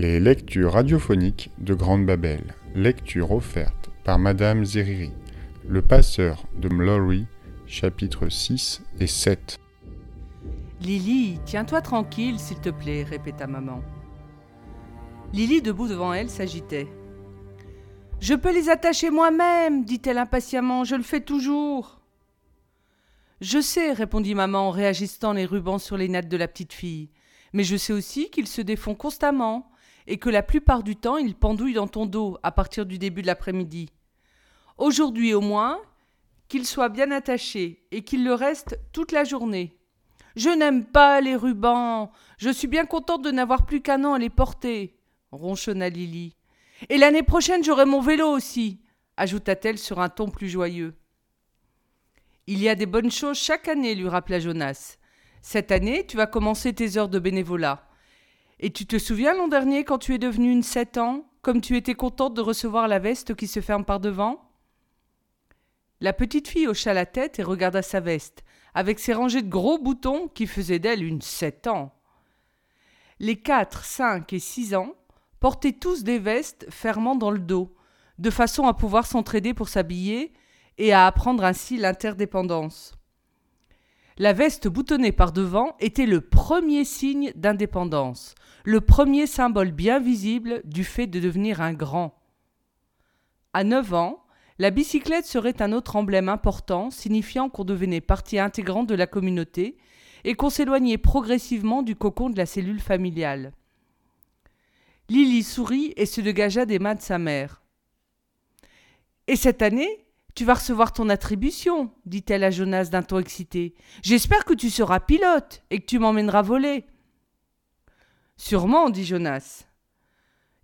Les lectures radiophoniques de Grande Babel. Lecture offerte par Madame Zeriri. Le passeur de Mlory, chapitres 6 et 7. Lily, tiens-toi tranquille, s'il te plaît, répéta maman. Lily, debout devant elle, s'agitait. Je peux les attacher moi-même, dit-elle impatiemment, je le fais toujours. Je sais, répondit maman en réajustant les rubans sur les nattes de la petite fille, mais je sais aussi qu'ils se défont constamment et que la plupart du temps ils pendouillent dans ton dos à partir du début de l'après-midi. Aujourd'hui au moins, qu'ils soient bien attachés et qu'ils le restent toute la journée. Je n'aime pas les rubans. Je suis bien contente de n'avoir plus qu'un an à les porter, ronchonna Lily. Et l'année prochaine j'aurai mon vélo aussi, ajouta-t-elle sur un ton plus joyeux. Il y a des bonnes choses chaque année, lui rappela Jonas. Cette année, tu vas commencer tes heures de bénévolat. Et tu te souviens l'an dernier quand tu es devenue une sept ans, comme tu étais contente de recevoir la veste qui se ferme par devant? La petite fille hocha la tête et regarda sa veste, avec ses rangées de gros boutons qui faisaient d'elle une sept ans. Les quatre, cinq et six ans portaient tous des vestes fermant dans le dos, de façon à pouvoir s'entraider pour s'habiller et à apprendre ainsi l'interdépendance. La veste boutonnée par devant était le premier signe d'indépendance, le premier symbole bien visible du fait de devenir un grand. À neuf ans, la bicyclette serait un autre emblème important signifiant qu'on devenait partie intégrante de la communauté et qu'on s'éloignait progressivement du cocon de la cellule familiale. Lily sourit et se dégagea des mains de sa mère. Et cette année, tu vas recevoir ton attribution, dit-elle à Jonas d'un ton excité. J'espère que tu seras pilote et que tu m'emmèneras voler. Sûrement, dit Jonas.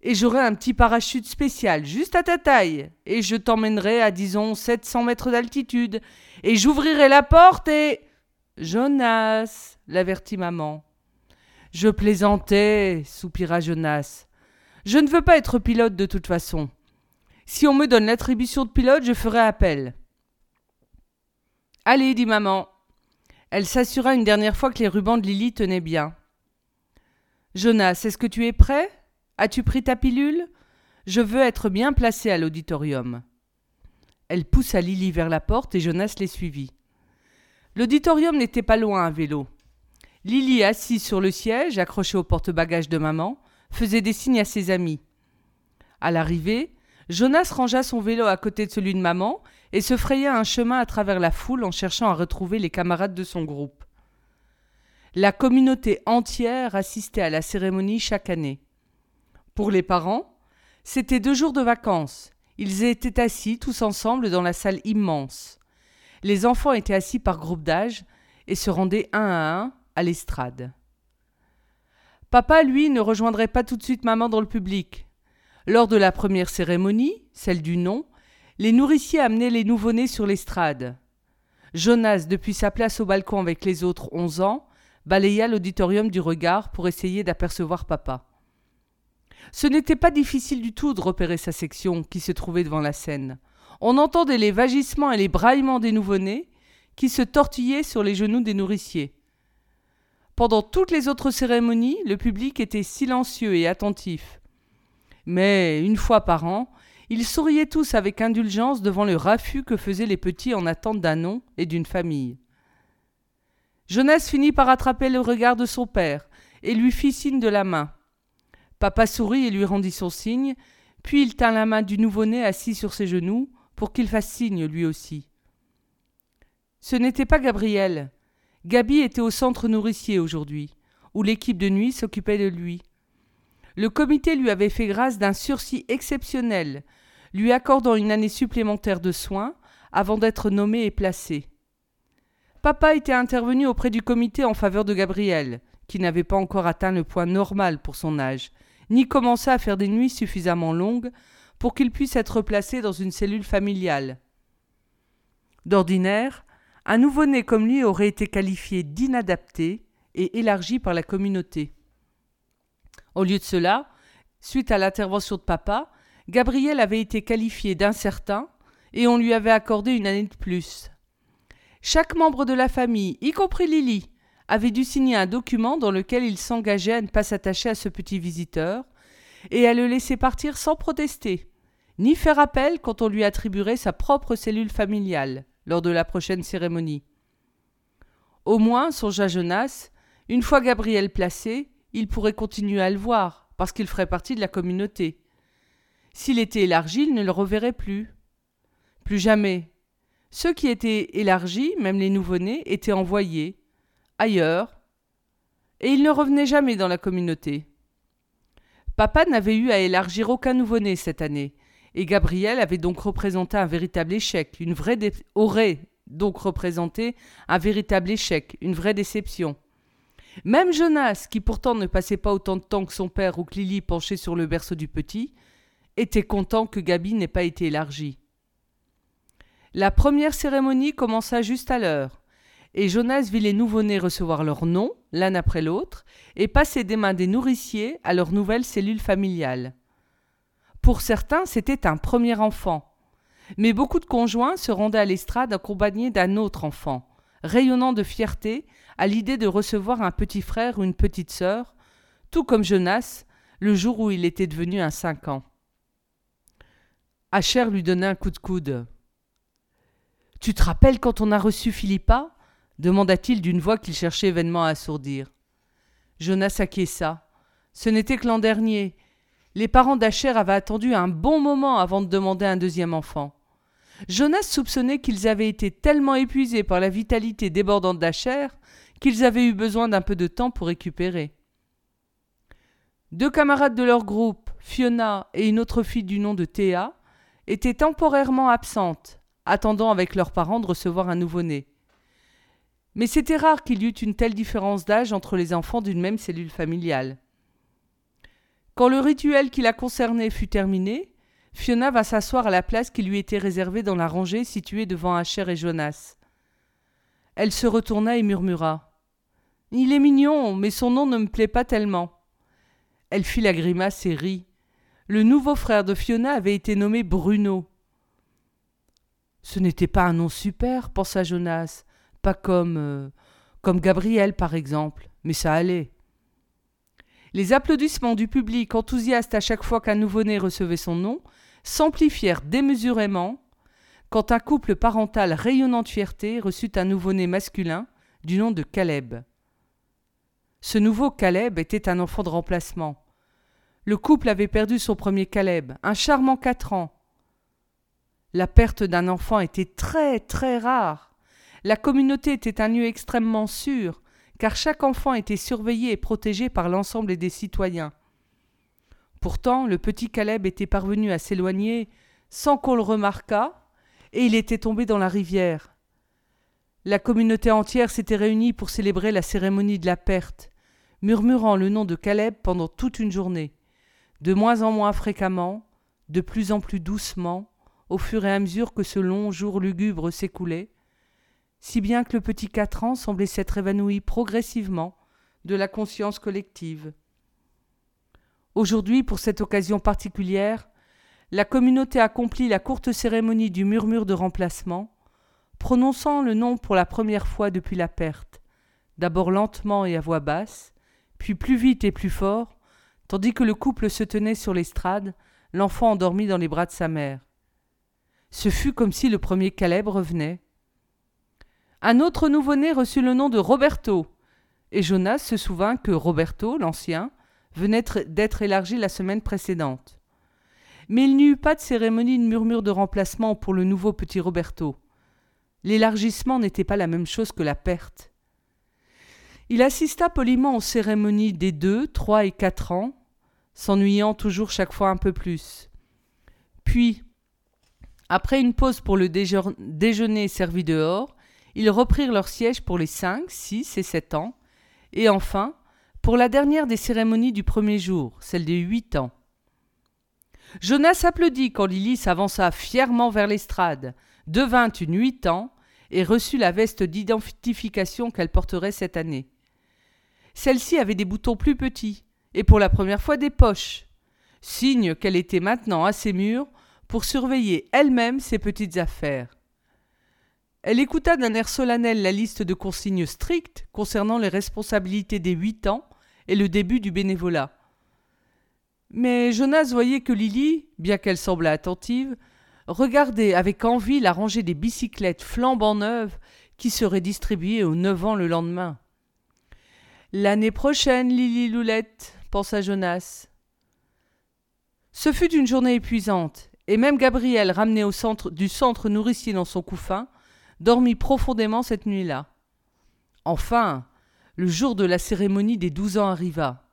Et j'aurai un petit parachute spécial, juste à ta taille, et je t'emmènerai à, disons, 700 mètres d'altitude, et j'ouvrirai la porte et. Jonas, l'avertit maman. Je plaisantais, soupira Jonas. Je ne veux pas être pilote de toute façon. Si on me donne l'attribution de pilote, je ferai appel. Allez, dit maman. Elle s'assura une dernière fois que les rubans de Lily tenaient bien. Jonas, est-ce que tu es prêt? As-tu pris ta pilule? Je veux être bien placé à l'auditorium. Elle poussa Lily vers la porte et Jonas les suivit. L'auditorium n'était pas loin à vélo. Lily, assise sur le siège, accrochée au porte-bagages de maman, faisait des signes à ses amis. À l'arrivée, Jonas rangea son vélo à côté de celui de maman et se fraya un chemin à travers la foule en cherchant à retrouver les camarades de son groupe. La communauté entière assistait à la cérémonie chaque année. Pour les parents, c'était deux jours de vacances. Ils étaient assis tous ensemble dans la salle immense. Les enfants étaient assis par groupe d'âge et se rendaient un à un à l'estrade. Papa, lui, ne rejoindrait pas tout de suite maman dans le public. Lors de la première cérémonie, celle du nom, les nourriciers amenaient les nouveau-nés sur l'estrade. Jonas, depuis sa place au balcon avec les autres onze ans, balaya l'auditorium du regard pour essayer d'apercevoir papa. Ce n'était pas difficile du tout de repérer sa section qui se trouvait devant la scène. On entendait les vagissements et les braillements des nouveau-nés qui se tortillaient sur les genoux des nourriciers. Pendant toutes les autres cérémonies, le public était silencieux et attentif. Mais, une fois par an, ils souriaient tous avec indulgence devant le raffut que faisaient les petits en attente d'un nom et d'une famille. Jonas finit par attraper le regard de son père et lui fit signe de la main. Papa sourit et lui rendit son signe, puis il tint la main du nouveau-né assis sur ses genoux pour qu'il fasse signe lui aussi. Ce n'était pas Gabriel. Gabi était au centre nourricier aujourd'hui, où l'équipe de nuit s'occupait de lui. Le comité lui avait fait grâce d'un sursis exceptionnel, lui accordant une année supplémentaire de soins avant d'être nommé et placé. Papa était intervenu auprès du comité en faveur de Gabriel, qui n'avait pas encore atteint le point normal pour son âge, ni commencé à faire des nuits suffisamment longues pour qu'il puisse être placé dans une cellule familiale. D'ordinaire, un nouveau-né comme lui aurait été qualifié d'inadapté et élargi par la communauté. Au lieu de cela, suite à l'intervention de papa, Gabriel avait été qualifié d'incertain et on lui avait accordé une année de plus. Chaque membre de la famille, y compris Lily, avait dû signer un document dans lequel il s'engageait à ne pas s'attacher à ce petit visiteur, et à le laisser partir sans protester, ni faire appel quand on lui attribuerait sa propre cellule familiale lors de la prochaine cérémonie. Au moins, songea Jonas, une fois Gabriel placé, il pourrait continuer à le voir, parce qu'il ferait partie de la communauté. S'il était élargi, il ne le reverrait plus. Plus jamais. Ceux qui étaient élargis, même les nouveau-nés, étaient envoyés ailleurs, et ils ne revenaient jamais dans la communauté. Papa n'avait eu à élargir aucun nouveau-né cette année, et Gabriel avait donc représenté un véritable échec, une vraie aurait donc représenté un véritable échec, une vraie déception. Même Jonas, qui pourtant ne passait pas autant de temps que son père ou que Lily penchée sur le berceau du petit, était content que Gabi n'ait pas été élargie. La première cérémonie commença juste à l'heure, et Jonas vit les nouveau-nés recevoir leur nom, l'un après l'autre, et passer des mains des nourriciers à leur nouvelle cellule familiale. Pour certains, c'était un premier enfant, mais beaucoup de conjoints se rendaient à l'estrade accompagnés d'un autre enfant, rayonnant de fierté à l'idée de recevoir un petit frère ou une petite sœur, tout comme Jonas, le jour où il était devenu un cinq ans. Asher lui donna un coup de coude. Tu te rappelles quand on a reçu Philippa? demanda-t-il d'une voix qu'il cherchait vainement à assourdir. Jonas acquiesça. Ce n'était que l'an dernier. Les parents d'Acher avaient attendu un bon moment avant de demander un deuxième enfant. Jonas soupçonnait qu'ils avaient été tellement épuisés par la vitalité débordante d'Acher qu'ils avaient eu besoin d'un peu de temps pour récupérer. Deux camarades de leur groupe, Fiona et une autre fille du nom de Théa, étaient temporairement absentes, attendant avec leurs parents de recevoir un nouveau-né. Mais c'était rare qu'il y eût une telle différence d'âge entre les enfants d'une même cellule familiale. Quand le rituel qui la concernait fut terminé, Fiona va s'asseoir à la place qui lui était réservée dans la rangée située devant Asher et Jonas. Elle se retourna et murmura. Il est mignon, mais son nom ne me plaît pas tellement. Elle fit la grimace et rit. Le nouveau frère de Fiona avait été nommé Bruno. Ce n'était pas un nom super, pensa Jonas, pas comme. Euh, comme Gabriel, par exemple, mais ça allait. Les applaudissements du public, enthousiaste à chaque fois qu'un nouveau-né recevait son nom, s'amplifièrent démesurément quand un couple parental rayonnant de fierté reçut un nouveau-né masculin du nom de Caleb. Ce nouveau Caleb était un enfant de remplacement. Le couple avait perdu son premier Caleb, un charmant quatre ans. La perte d'un enfant était très très rare. La communauté était un lieu extrêmement sûr, car chaque enfant était surveillé et protégé par l'ensemble des citoyens. Pourtant, le petit Caleb était parvenu à s'éloigner sans qu'on le remarquât, et il était tombé dans la rivière. La communauté entière s'était réunie pour célébrer la cérémonie de la perte, murmurant le nom de Caleb pendant toute une journée, de moins en moins fréquemment, de plus en plus doucement, au fur et à mesure que ce long jour lugubre s'écoulait, si bien que le petit quatre ans semblait s'être évanoui progressivement de la conscience collective. Aujourd'hui, pour cette occasion particulière, la communauté accomplit la courte cérémonie du murmure de remplacement, prononçant le nom pour la première fois depuis la perte, d'abord lentement et à voix basse, puis plus vite et plus fort, tandis que le couple se tenait sur l'estrade, l'enfant endormi dans les bras de sa mère. Ce fut comme si le premier Caleb revenait, un autre nouveau-né reçut le nom de Roberto, et Jonas se souvint que Roberto, l'ancien, venait d'être élargi la semaine précédente. Mais il n'y eut pas de cérémonie de murmure de remplacement pour le nouveau petit Roberto. L'élargissement n'était pas la même chose que la perte. Il assista poliment aux cérémonies des deux, trois et quatre ans, s'ennuyant toujours chaque fois un peu plus. Puis, après une pause pour le déjeuner servi dehors, ils reprirent leur siège pour les cinq, six et sept ans, et enfin, pour la dernière des cérémonies du premier jour, celle des huit ans. Jonas applaudit quand Lily s'avança fièrement vers l'estrade, devint une huit ans et reçut la veste d'identification qu'elle porterait cette année. Celle-ci avait des boutons plus petits et pour la première fois des poches, signe qu'elle était maintenant assez mûre pour surveiller elle-même ses petites affaires. Elle écouta d'un air solennel la liste de consignes strictes concernant les responsabilités des huit ans et le début du bénévolat. Mais Jonas voyait que Lily, bien qu'elle semblât attentive, regardait avec envie la rangée des bicyclettes flambant neuves qui seraient distribuées aux neuf ans le lendemain. L'année prochaine, Lily Loulette, pensa Jonas. Ce fut une journée épuisante, et même Gabriel, ramené au centre du centre nourricier dans son couffin, dormit profondément cette nuit-là. Enfin, le jour de la cérémonie des douze ans arriva.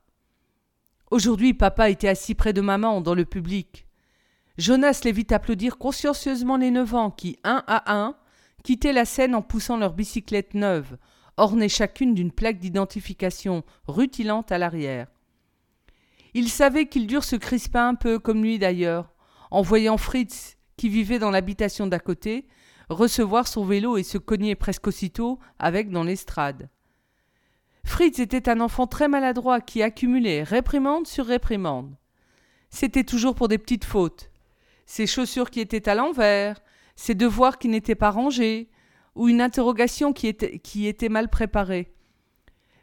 Aujourd'hui, papa était assis près de maman dans le public. Jonas les vit applaudir consciencieusement les neuf ans qui, un à un, quittaient la scène en poussant leurs bicyclettes neuves, ornées chacune d'une plaque d'identification rutilante à l'arrière. Il savait qu'ils durent se crisper un peu, comme lui d'ailleurs, en voyant Fritz, qui vivait dans l'habitation d'à côté, recevoir son vélo et se cogner presque aussitôt avec dans l'estrade. Fritz était un enfant très maladroit qui accumulait réprimande sur réprimande. C'était toujours pour des petites fautes. Ses chaussures qui étaient à l'envers, ses devoirs qui n'étaient pas rangés, ou une interrogation qui était, mal préparée.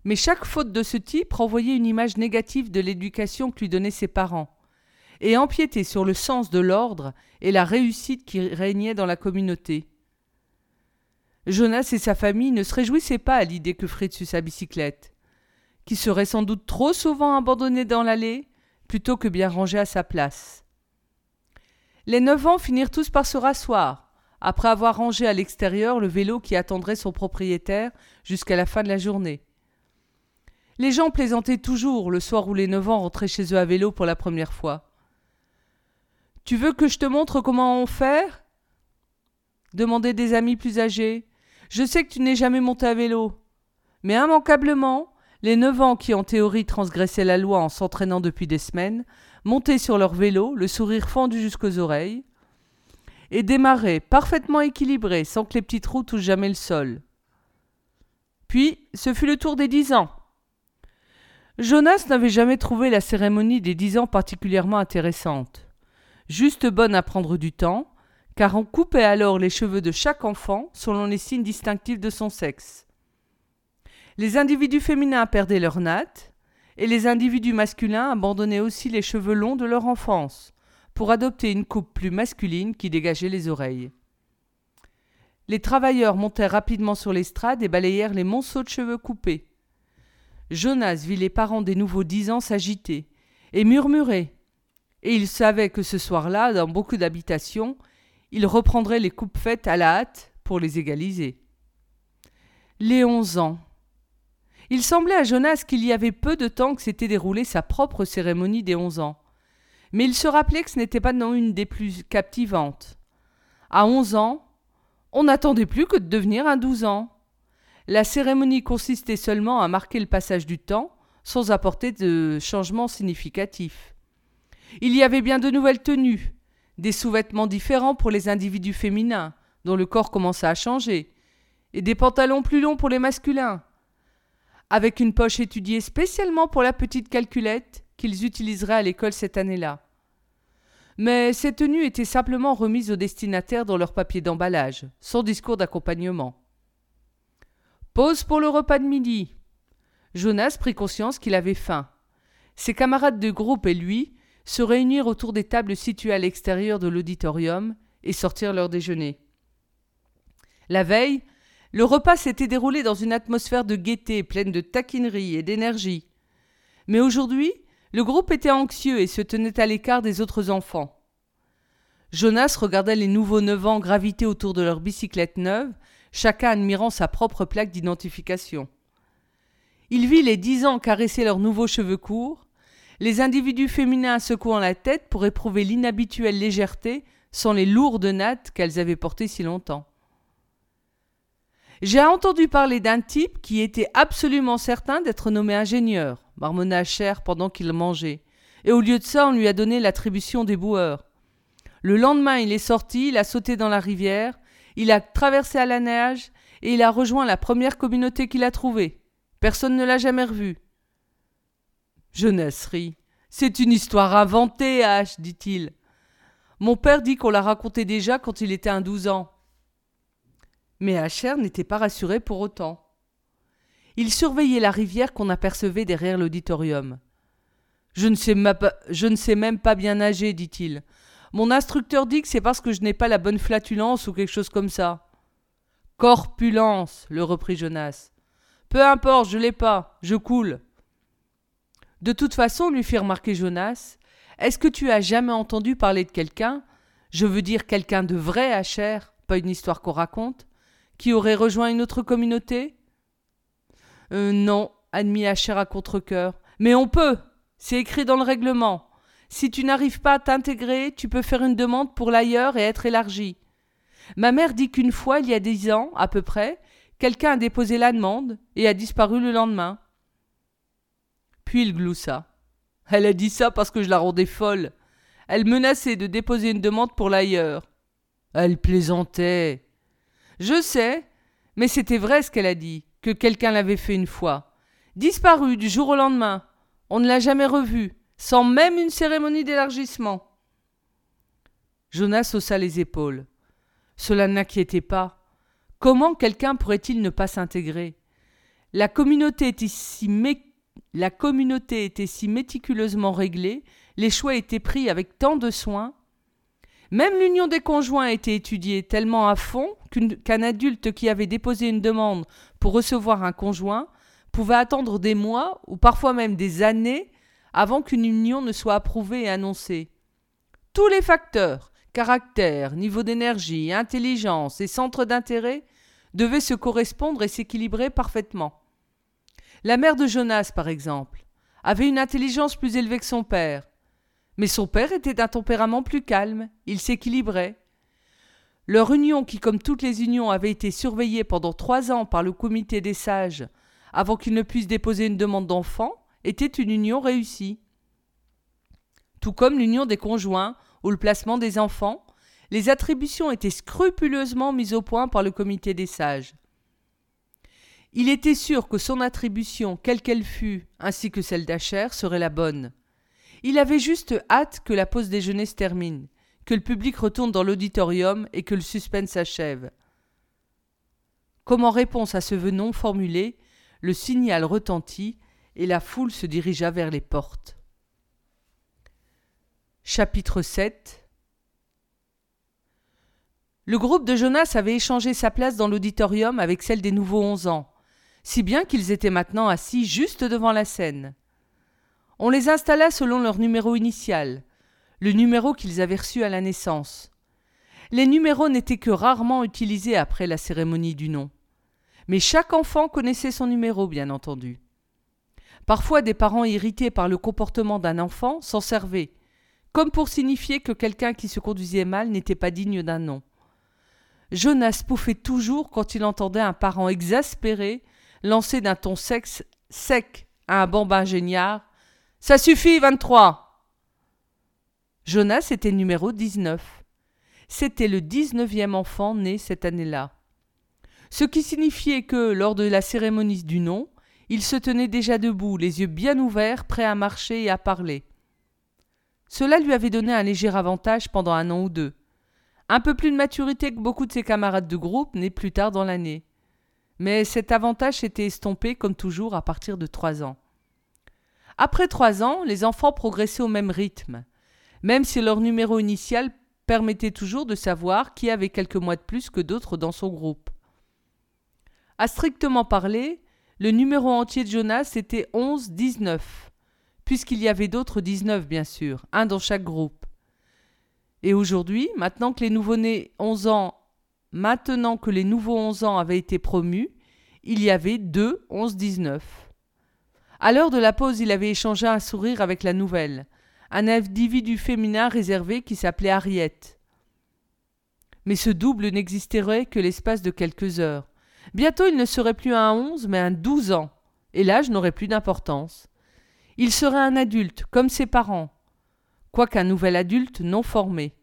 Mais chaque faute de ce type renvoyait une image négative de l'éducation que lui donnaient ses parents, et empiétait sur le sens de l'ordre et la réussite qui régnait dans la communauté. Jonas et sa famille ne se réjouissaient pas à l'idée que Fritz eût sa bicyclette, qui serait sans doute trop souvent abandonnée dans l'allée, plutôt que bien rangée à sa place. Les neuf ans finirent tous par se rasseoir, après avoir rangé à l'extérieur le vélo qui attendrait son propriétaire jusqu'à la fin de la journée. Les gens plaisantaient toujours le soir où les neuf ans rentraient chez eux à vélo pour la première fois. Tu veux que je te montre comment on faire demandaient des amis plus âgés. Je sais que tu n'es jamais monté à vélo. Mais immanquablement, les neuf ans qui en théorie transgressaient la loi en s'entraînant depuis des semaines, montaient sur leur vélo, le sourire fendu jusqu'aux oreilles, et démarraient parfaitement équilibrés sans que les petites roues touchent jamais le sol. Puis, ce fut le tour des dix ans. Jonas n'avait jamais trouvé la cérémonie des dix ans particulièrement intéressante. Juste bonne à prendre du temps, car on coupait alors les cheveux de chaque enfant selon les signes distinctifs de son sexe. Les individus féminins perdaient leurs nattes, et les individus masculins abandonnaient aussi les cheveux longs de leur enfance, pour adopter une coupe plus masculine qui dégageait les oreilles. Les travailleurs montèrent rapidement sur l'estrade et balayèrent les monceaux de cheveux coupés. Jonas vit les parents des nouveaux dix ans s'agiter et murmurer. Et il savait que ce soir-là, dans beaucoup d'habitations, il reprendrait les coupes faites à la hâte pour les égaliser. Les onze ans. Il semblait à Jonas qu'il y avait peu de temps que s'était déroulée sa propre cérémonie des onze ans. Mais il se rappelait que ce n'était pas non une des plus captivantes. À onze ans, on n'attendait plus que de devenir un douze ans. La cérémonie consistait seulement à marquer le passage du temps, sans apporter de changement significatif. Il y avait bien de nouvelles tenues, des sous-vêtements différents pour les individus féminins, dont le corps commença à changer, et des pantalons plus longs pour les masculins, avec une poche étudiée spécialement pour la petite calculette qu'ils utiliseraient à l'école cette année-là. Mais ces tenues étaient simplement remises aux destinataires dans leur papier d'emballage, sans discours d'accompagnement. Pause pour le repas de midi. Jonas prit conscience qu'il avait faim. Ses camarades de groupe et lui se réunirent autour des tables situées à l'extérieur de l'auditorium et sortirent leur déjeuner. La veille, le repas s'était déroulé dans une atmosphère de gaieté pleine de taquinerie et d'énergie. Mais aujourd'hui, le groupe était anxieux et se tenait à l'écart des autres enfants. Jonas regardait les nouveaux neuf ans graviter autour de leur bicyclette neuve chacun admirant sa propre plaque d'identification. Il vit les dix ans caresser leurs nouveaux cheveux courts, les individus féminins secouant la tête pour éprouver l'inhabituelle légèreté sans les lourdes nattes qu'elles avaient portées si longtemps. J'ai entendu parler d'un type qui était absolument certain d'être nommé ingénieur, marmonna Cher pendant qu'il mangeait, et au lieu de ça on lui a donné l'attribution des boueurs. Le lendemain il est sorti, il a sauté dans la rivière, il a traversé à la nage et il a rejoint la première communauté qu'il a trouvée. Personne ne l'a jamais revu. Jeunesse. C'est une histoire inventée, H, dit-il. Mon père dit qu'on l'a racontée déjà quand il était un douze ans. Mais Asher n'était pas rassuré pour autant. Il surveillait la rivière qu'on apercevait derrière l'auditorium. je ne, sais je ne sais même pas bien nager, dit-il. Mon instructeur dit que c'est parce que je n'ai pas la bonne flatulence ou quelque chose comme ça. Corpulence, le reprit Jonas. Peu importe, je l'ai pas, je coule. De toute façon, lui fit remarquer Jonas, est-ce que tu as jamais entendu parler de quelqu'un, je veux dire quelqu'un de vrai à pas une histoire qu'on raconte, qui aurait rejoint une autre communauté? Euh, Non, admit Hacher à contre-coeur. Mais on peut C'est écrit dans le règlement. Si tu n'arrives pas à t'intégrer, tu peux faire une demande pour l'ailleurs et être élargi. Ma mère dit qu'une fois, il y a dix ans, à peu près, quelqu'un a déposé la demande et a disparu le lendemain. Puis il gloussa. Elle a dit ça parce que je la rendais folle. Elle menaçait de déposer une demande pour l'ailleurs. Elle plaisantait. Je sais, mais c'était vrai ce qu'elle a dit, que quelqu'un l'avait fait une fois. Disparu du jour au lendemain. On ne l'a jamais revu, sans même une cérémonie d'élargissement. Jonas haussa les épaules. Cela n'inquiétait pas. Comment quelqu'un pourrait-il ne pas s'intégrer? La communauté était si la communauté était si méticuleusement réglée, les choix étaient pris avec tant de soin. Même l'union des conjoints était étudiée tellement à fond qu'un adulte qui avait déposé une demande pour recevoir un conjoint pouvait attendre des mois ou parfois même des années avant qu'une union ne soit approuvée et annoncée. Tous les facteurs, caractère, niveau d'énergie, intelligence et centre d'intérêt, devaient se correspondre et s'équilibrer parfaitement. La mère de Jonas, par exemple, avait une intelligence plus élevée que son père, mais son père était d'un tempérament plus calme, il s'équilibrait. Leur union, qui comme toutes les unions avait été surveillée pendant trois ans par le comité des sages avant qu'ils ne puissent déposer une demande d'enfant, était une union réussie. Tout comme l'union des conjoints ou le placement des enfants, les attributions étaient scrupuleusement mises au point par le comité des sages. Il était sûr que son attribution, quelle qu'elle fût, ainsi que celle d'Acher, serait la bonne. Il avait juste hâte que la pause déjeuner se termine, que le public retourne dans l'auditorium et que le suspense s'achève. Comme en réponse à ce vœu non formulé, le signal retentit et la foule se dirigea vers les portes. Chapitre 7 Le groupe de Jonas avait échangé sa place dans l'auditorium avec celle des nouveaux onze ans, si bien qu'ils étaient maintenant assis juste devant la scène. On les installa selon leur numéro initial, le numéro qu'ils avaient reçu à la naissance. Les numéros n'étaient que rarement utilisés après la cérémonie du nom. Mais chaque enfant connaissait son numéro, bien entendu. Parfois des parents irrités par le comportement d'un enfant s'en servaient, comme pour signifier que quelqu'un qui se conduisait mal n'était pas digne d'un nom. Jonas pouffait toujours quand il entendait un parent exaspéré lancé d'un ton sexe sec à un bambin géniard. Ça suffit, 23 Jonas était numéro 19. C'était le dix-neuvième enfant né cette année-là. Ce qui signifiait que, lors de la cérémonie du nom, il se tenait déjà debout, les yeux bien ouverts, prêt à marcher et à parler. Cela lui avait donné un léger avantage pendant un an ou deux. Un peu plus de maturité que beaucoup de ses camarades de groupe, nés plus tard dans l'année mais cet avantage s'était estompé comme toujours à partir de trois ans. Après trois ans, les enfants progressaient au même rythme, même si leur numéro initial permettait toujours de savoir qui avait quelques mois de plus que d'autres dans son groupe. À strictement parler, le numéro entier de Jonas était 11-19, puisqu'il y avait d'autres 19 bien sûr, un dans chaque groupe. Et aujourd'hui, maintenant que les nouveau-nés 11 ans Maintenant que les nouveaux 11 ans avaient été promus, il y avait deux 11-19. À l'heure de la pause, il avait échangé un sourire avec la nouvelle, un individu féminin réservé qui s'appelait Harriet. Mais ce double n'existerait que l'espace de quelques heures. Bientôt il ne serait plus un 11, mais un 12 ans, et l'âge n'aurait plus d'importance. Il serait un adulte, comme ses parents, quoiqu'un nouvel adulte non formé.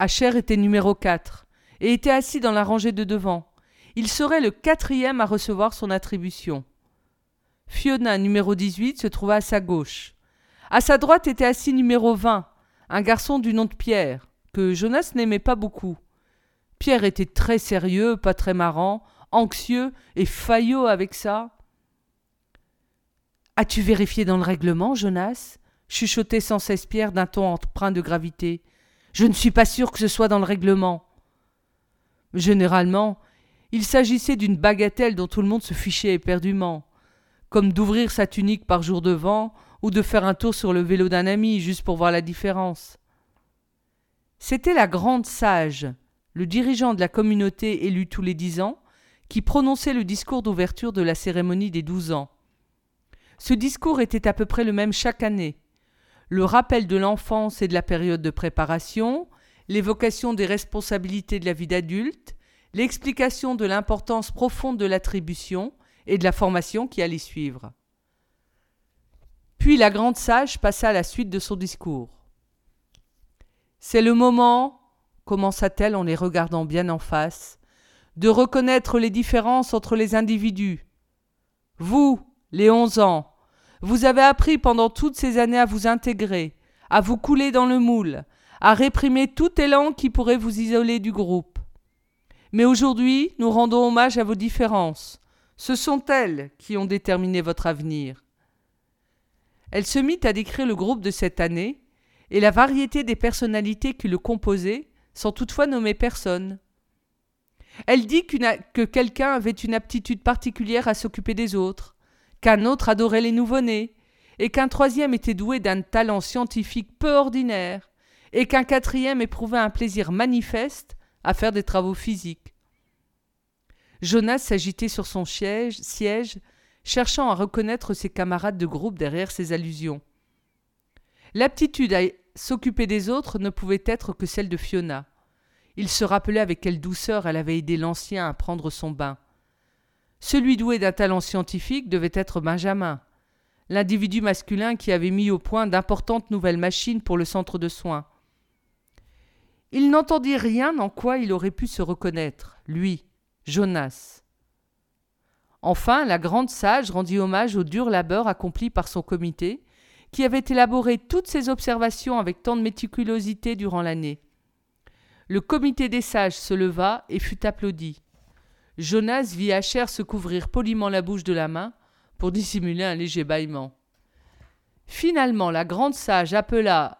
Asher était numéro 4 et était assis dans la rangée de devant. Il serait le quatrième à recevoir son attribution. Fiona, numéro 18, se trouva à sa gauche. À sa droite était assis numéro 20, un garçon du nom de Pierre, que Jonas n'aimait pas beaucoup. Pierre était très sérieux, pas très marrant, anxieux et faillot avec ça. As-tu vérifié dans le règlement, Jonas? chuchotait sans cesse Pierre d'un ton empreint de gravité. Je ne suis pas sûr que ce soit dans le règlement. Généralement, il s'agissait d'une bagatelle dont tout le monde se fichait éperdument, comme d'ouvrir sa tunique par jour de vent ou de faire un tour sur le vélo d'un ami juste pour voir la différence. C'était la grande sage, le dirigeant de la communauté élu tous les dix ans, qui prononçait le discours d'ouverture de la cérémonie des douze ans. Ce discours était à peu près le même chaque année. Le rappel de l'enfance et de la période de préparation, l'évocation des responsabilités de la vie d'adulte, l'explication de l'importance profonde de l'attribution et de la formation qui allait suivre. Puis la grande sage passa à la suite de son discours. C'est le moment, commença-t-elle en les regardant bien en face, de reconnaître les différences entre les individus. Vous, les onze ans, vous avez appris pendant toutes ces années à vous intégrer, à vous couler dans le moule, à réprimer tout élan qui pourrait vous isoler du groupe. Mais aujourd'hui, nous rendons hommage à vos différences. Ce sont elles qui ont déterminé votre avenir. Elle se mit à décrire le groupe de cette année et la variété des personnalités qui le composaient, sans toutefois nommer personne. Elle dit que quelqu'un avait une aptitude particulière à s'occuper des autres, qu'un autre adorait les nouveau-nés, et qu'un troisième était doué d'un talent scientifique peu ordinaire, et qu'un quatrième éprouvait un plaisir manifeste à faire des travaux physiques. Jonas s'agitait sur son siège, cherchant à reconnaître ses camarades de groupe derrière ses allusions. L'aptitude à s'occuper des autres ne pouvait être que celle de Fiona. Il se rappelait avec quelle douceur elle avait aidé l'ancien à prendre son bain. Celui doué d'un talent scientifique devait être Benjamin, l'individu masculin qui avait mis au point d'importantes nouvelles machines pour le centre de soins. Il n'entendit rien en quoi il aurait pu se reconnaître, lui, Jonas. Enfin, la grande sage rendit hommage au dur labeur accompli par son comité, qui avait élaboré toutes ses observations avec tant de méticulosité durant l'année. Le comité des sages se leva et fut applaudi. Jonas vit Acher se couvrir poliment la bouche de la main pour dissimuler un léger bâillement. Finalement, la grande sage appela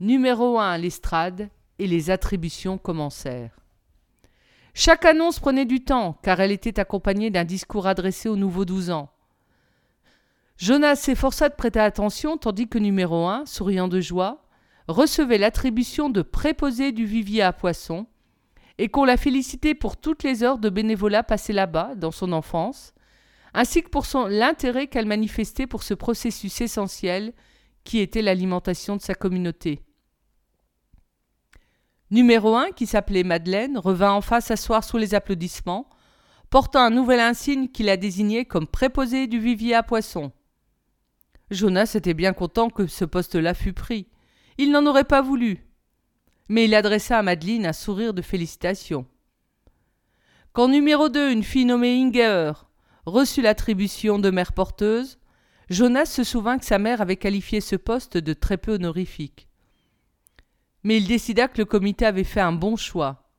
numéro un l'estrade et les attributions commencèrent. Chaque annonce prenait du temps, car elle était accompagnée d'un discours adressé aux nouveaux douze ans. Jonas s'efforça de prêter attention, tandis que numéro un, souriant de joie, recevait l'attribution de préposé du vivier à poissons, et qu'on la félicitait pour toutes les heures de bénévolat passées là-bas, dans son enfance, ainsi que pour l'intérêt qu'elle manifestait pour ce processus essentiel qui était l'alimentation de sa communauté. Numéro 1, qui s'appelait Madeleine, revint enfin s'asseoir sous les applaudissements, portant un nouvel insigne qui la désignait comme préposé du vivier à poissons. Jonas était bien content que ce poste-là fût pris. Il n'en aurait pas voulu. Mais il adressa à Madeleine un sourire de félicitations. Quand numéro 2, une fille nommée Inger, reçut l'attribution de mère porteuse, Jonas se souvint que sa mère avait qualifié ce poste de très peu honorifique mais il décida que le comité avait fait un bon choix.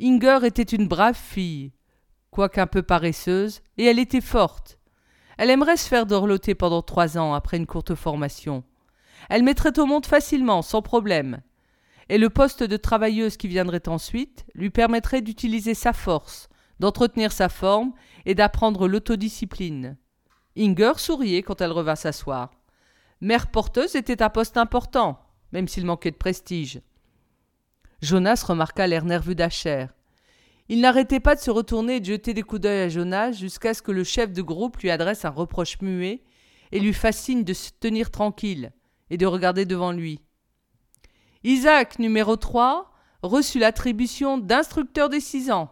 Inger était une brave fille, quoique un peu paresseuse, et elle était forte. Elle aimerait se faire dorloter pendant trois ans après une courte formation. Elle mettrait au monde facilement, sans problème. Et le poste de travailleuse qui viendrait ensuite lui permettrait d'utiliser sa force, d'entretenir sa forme et d'apprendre l'autodiscipline. Inger souriait quand elle revint s'asseoir. Mère porteuse était un poste important, même s'il manquait de prestige. Jonas remarqua l'air nerveux d'Acher. Il n'arrêtait pas de se retourner et de jeter des coups d'œil à Jonas jusqu'à ce que le chef de groupe lui adresse un reproche muet et lui fascine de se tenir tranquille et de regarder devant lui. Isaac, numéro 3, reçut l'attribution d'instructeur des six ans,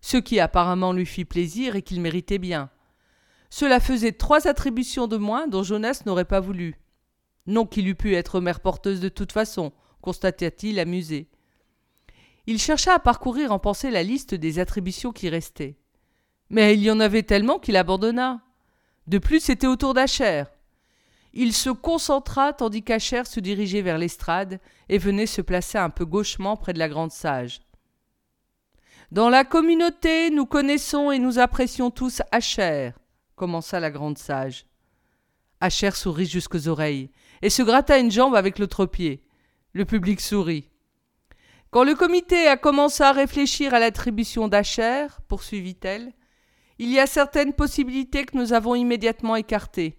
ce qui apparemment lui fit plaisir et qu'il méritait bien. Cela faisait trois attributions de moins dont Jonas n'aurait pas voulu. Non qu'il eût pu être mère porteuse de toute façon, constata-t-il amusé. Il chercha à parcourir en pensée la liste des attributions qui restaient. Mais il y en avait tellement qu'il abandonna. De plus, c'était au tour d'Acher. Il se concentra tandis qu'Acher se dirigeait vers l'estrade et venait se placer un peu gauchement près de la grande sage. Dans la communauté, nous connaissons et nous apprécions tous Acher, commença la grande sage. Acher sourit jusqu'aux oreilles et se gratta une jambe avec l'autre pied. Le public sourit. Quand le comité a commencé à réfléchir à l'attribution d'Acher, poursuivit-elle, il y a certaines possibilités que nous avons immédiatement écartées.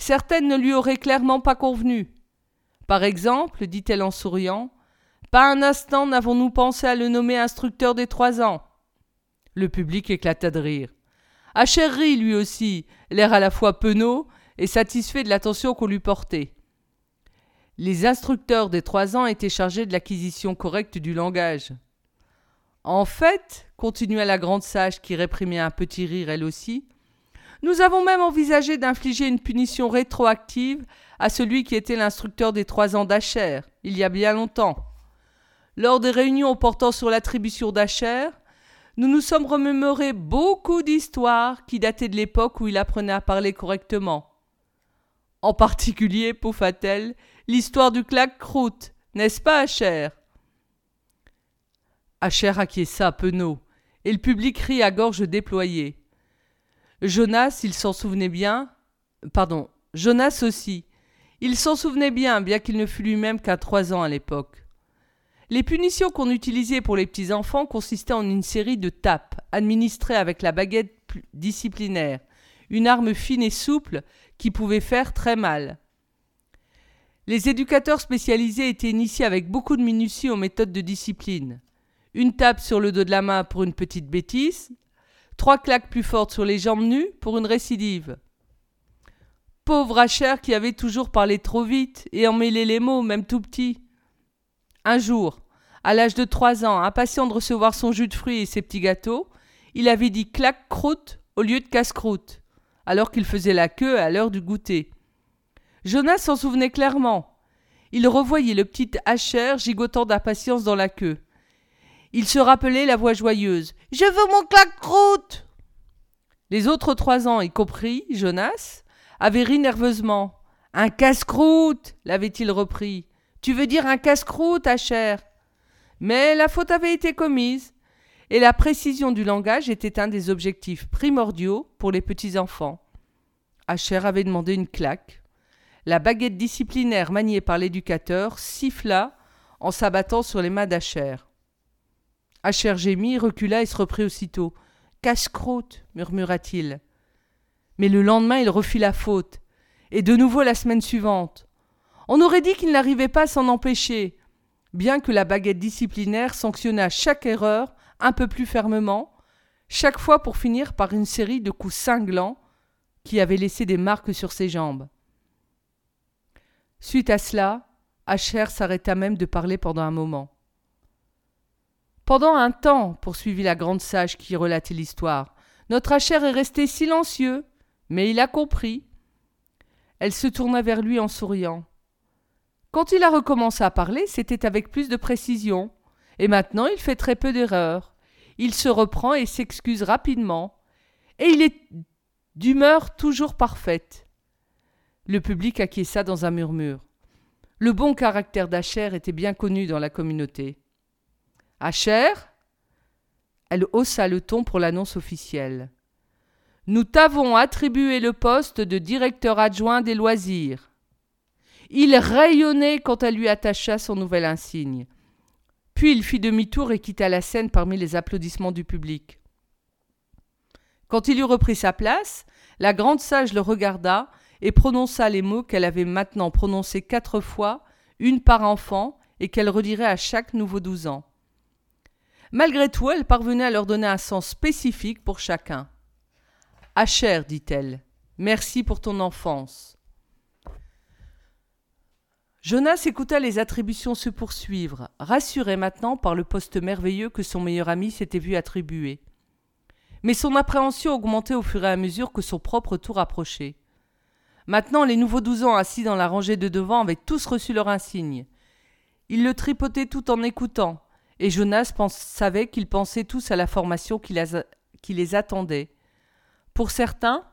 Certaines ne lui auraient clairement pas convenu. Par exemple, dit-elle en souriant, pas un instant n'avons-nous pensé à le nommer instructeur des trois ans. Le public éclata de rire. Acher rit lui aussi, l'air à la fois penaud et satisfait de l'attention qu'on lui portait. Les instructeurs des trois ans étaient chargés de l'acquisition correcte du langage. En fait, continua la grande sage qui réprimait un petit rire elle aussi, nous avons même envisagé d'infliger une punition rétroactive à celui qui était l'instructeur des trois ans d'Acher, il y a bien longtemps. Lors des réunions portant sur l'attribution d'Acher, nous nous sommes remémorés beaucoup d'histoires qui dataient de l'époque où il apprenait à parler correctement. En particulier, poufa-t-elle, l'histoire du claque-croûte, n'est-ce pas, Acher? Acher acquiesça penaud, et le public rit à gorge déployée. Jonas, il s'en souvenait bien. Pardon, Jonas aussi. Il s'en souvenait bien, bien qu'il ne fût lui-même qu'à trois ans à l'époque. Les punitions qu'on utilisait pour les petits enfants consistaient en une série de tapes, administrées avec la baguette disciplinaire, une arme fine et souple qui pouvait faire très mal. Les éducateurs spécialisés étaient initiés avec beaucoup de minutie aux méthodes de discipline. Une tape sur le dos de la main pour une petite bêtise, trois claques plus fortes sur les jambes nues pour une récidive. Pauvre Acher qui avait toujours parlé trop vite et emmêlé les mots, même tout petit. Un jour, à l'âge de trois ans, impatient de recevoir son jus de fruits et ses petits gâteaux, il avait dit claque-croûte au lieu de casse-croûte, alors qu'il faisait la queue à l'heure du goûter. Jonas s'en souvenait clairement. Il revoyait le petit Acher gigotant d'impatience dans la queue. Il se rappelait la voix joyeuse. Je veux mon claque-croûte Les autres trois ans, y compris Jonas, avaient ri nerveusement. Un casse-croûte l'avait-il repris. Tu veux dire un casse-croûte, Mais la faute avait été commise, et la précision du langage était un des objectifs primordiaux pour les petits enfants. Acher avait demandé une claque. La baguette disciplinaire maniée par l'éducateur siffla en s'abattant sur les mains d'Acher. Acher gémit, recula et se reprit aussitôt. Casse-croûte, murmura-t-il. Mais le lendemain, il refit la faute. Et de nouveau la semaine suivante. On aurait dit qu'il n'arrivait pas à s'en empêcher, bien que la baguette disciplinaire sanctionnât chaque erreur un peu plus fermement, chaque fois pour finir par une série de coups cinglants qui avaient laissé des marques sur ses jambes. Suite à cela, Acher s'arrêta même de parler pendant un moment. Pendant un temps, poursuivit la grande sage qui relatait l'histoire, notre Acher est resté silencieux, mais il a compris. Elle se tourna vers lui en souriant. Quand il a recommencé à parler, c'était avec plus de précision, et maintenant il fait très peu d'erreurs. Il se reprend et s'excuse rapidement, et il est d'humeur toujours parfaite. Le public acquiesça dans un murmure. Le bon caractère d'Acher était bien connu dans la communauté. Acher Elle haussa le ton pour l'annonce officielle. Nous t'avons attribué le poste de directeur adjoint des loisirs. Il rayonnait quand elle lui attacha son nouvel insigne. Puis il fit demi-tour et quitta la scène parmi les applaudissements du public. Quand il eut repris sa place, la grande sage le regarda et prononça les mots qu'elle avait maintenant prononcés quatre fois, une par enfant, et qu'elle redirait à chaque nouveau douze ans. Malgré tout, elle parvenait à leur donner un sens spécifique pour chacun. Acher, dit-elle, merci pour ton enfance. Jonas écouta les attributions se poursuivre, rassuré maintenant par le poste merveilleux que son meilleur ami s'était vu attribuer. Mais son appréhension augmentait au fur et à mesure que son propre tour approchait. Maintenant, les nouveaux douze ans assis dans la rangée de devant avaient tous reçu leur insigne. Ils le tripotaient tout en écoutant, et Jonas savait qu'ils pensaient tous à la formation qui les, attendait. Pour certains,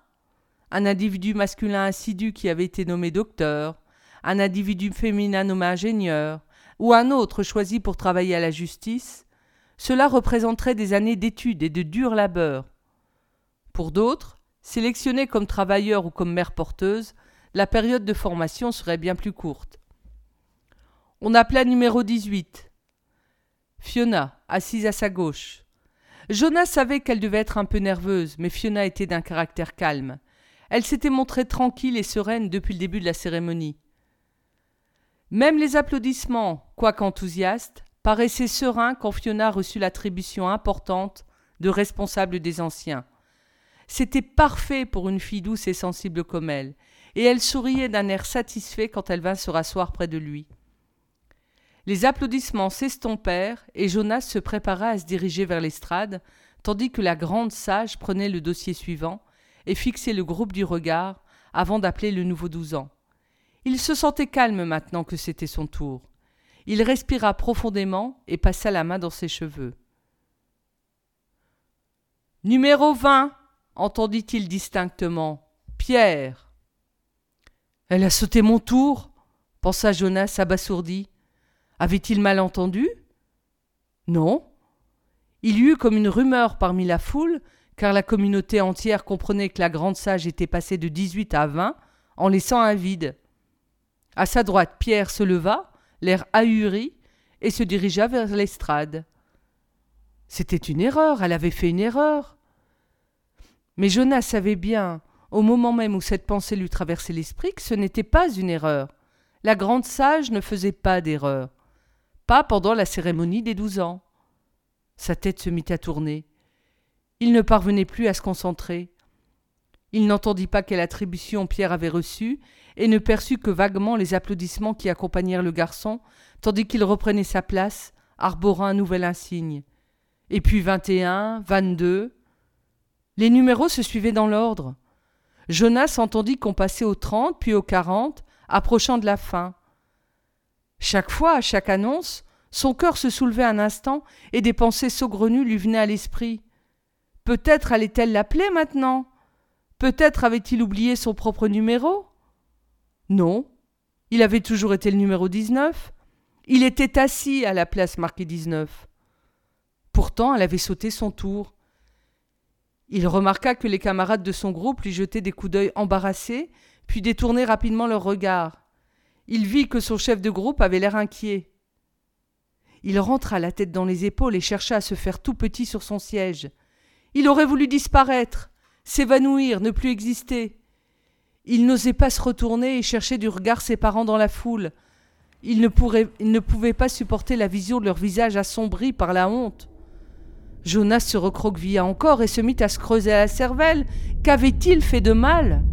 un individu masculin assidu qui avait été nommé docteur, un individu féminin nommé ingénieur, ou un autre choisi pour travailler à la justice, cela représenterait des années d'études et de dur labeur. Pour d'autres, sélectionnés comme travailleurs ou comme mères porteuses, la période de formation serait bien plus courte. On appela numéro 18. Fiona, assise à sa gauche. Jonas savait qu'elle devait être un peu nerveuse, mais Fiona était d'un caractère calme. Elle s'était montrée tranquille et sereine depuis le début de la cérémonie. Même les applaudissements, quoique enthousiastes, paraissaient sereins quand Fiona reçut l'attribution importante de responsable des anciens. C'était parfait pour une fille douce et sensible comme elle, et elle souriait d'un air satisfait quand elle vint se rasseoir près de lui. Les applaudissements s'estompèrent et Jonas se prépara à se diriger vers l'estrade, tandis que la grande sage prenait le dossier suivant et fixait le groupe du regard avant d'appeler le nouveau douze ans. Il se sentait calme maintenant que c'était son tour. Il respira profondément et passa la main dans ses cheveux. Numéro vingt entendit-il distinctement. Pierre. Elle a sauté mon tour, pensa Jonas abasourdi. Avait-il mal entendu? Non. Il y eut comme une rumeur parmi la foule, car la communauté entière comprenait que la grande sage était passée de dix-huit à vingt, en laissant un vide. À sa droite, Pierre se leva, l'air ahuri, et se dirigea vers l'estrade. C'était une erreur, elle avait fait une erreur. Mais Jonas savait bien, au moment même où cette pensée lui traversait l'esprit, que ce n'était pas une erreur. La grande sage ne faisait pas d'erreur pas pendant la cérémonie des douze ans. Sa tête se mit à tourner. Il ne parvenait plus à se concentrer. Il n'entendit pas quelle attribution Pierre avait reçue, et ne perçut que vaguement les applaudissements qui accompagnèrent le garçon, tandis qu'il reprenait sa place, arborant un nouvel insigne. Et puis vingt et un, vingt-deux. Les numéros se suivaient dans l'ordre. Jonas entendit qu'on passait au trente, puis au quarante, approchant de la fin. Chaque fois, à chaque annonce, son cœur se soulevait un instant et des pensées saugrenues lui venaient à l'esprit. Peut-être allait-elle l'appeler maintenant? Peut-être avait-il oublié son propre numéro? Non, il avait toujours été le numéro 19. Il était assis à la place marquée 19. Pourtant, elle avait sauté son tour. Il remarqua que les camarades de son groupe lui jetaient des coups d'œil embarrassés, puis détournaient rapidement leur regard il vit que son chef de groupe avait l'air inquiet. Il rentra la tête dans les épaules et chercha à se faire tout petit sur son siège. Il aurait voulu disparaître, s'évanouir, ne plus exister. Il n'osait pas se retourner et chercher du regard ses parents dans la foule. Il ne, pouvait pas supporter la vision de leur visage assombri par la honte. Jonas se recroquevilla encore et se mit à se creuser à la cervelle. Qu'avait-il fait de mal?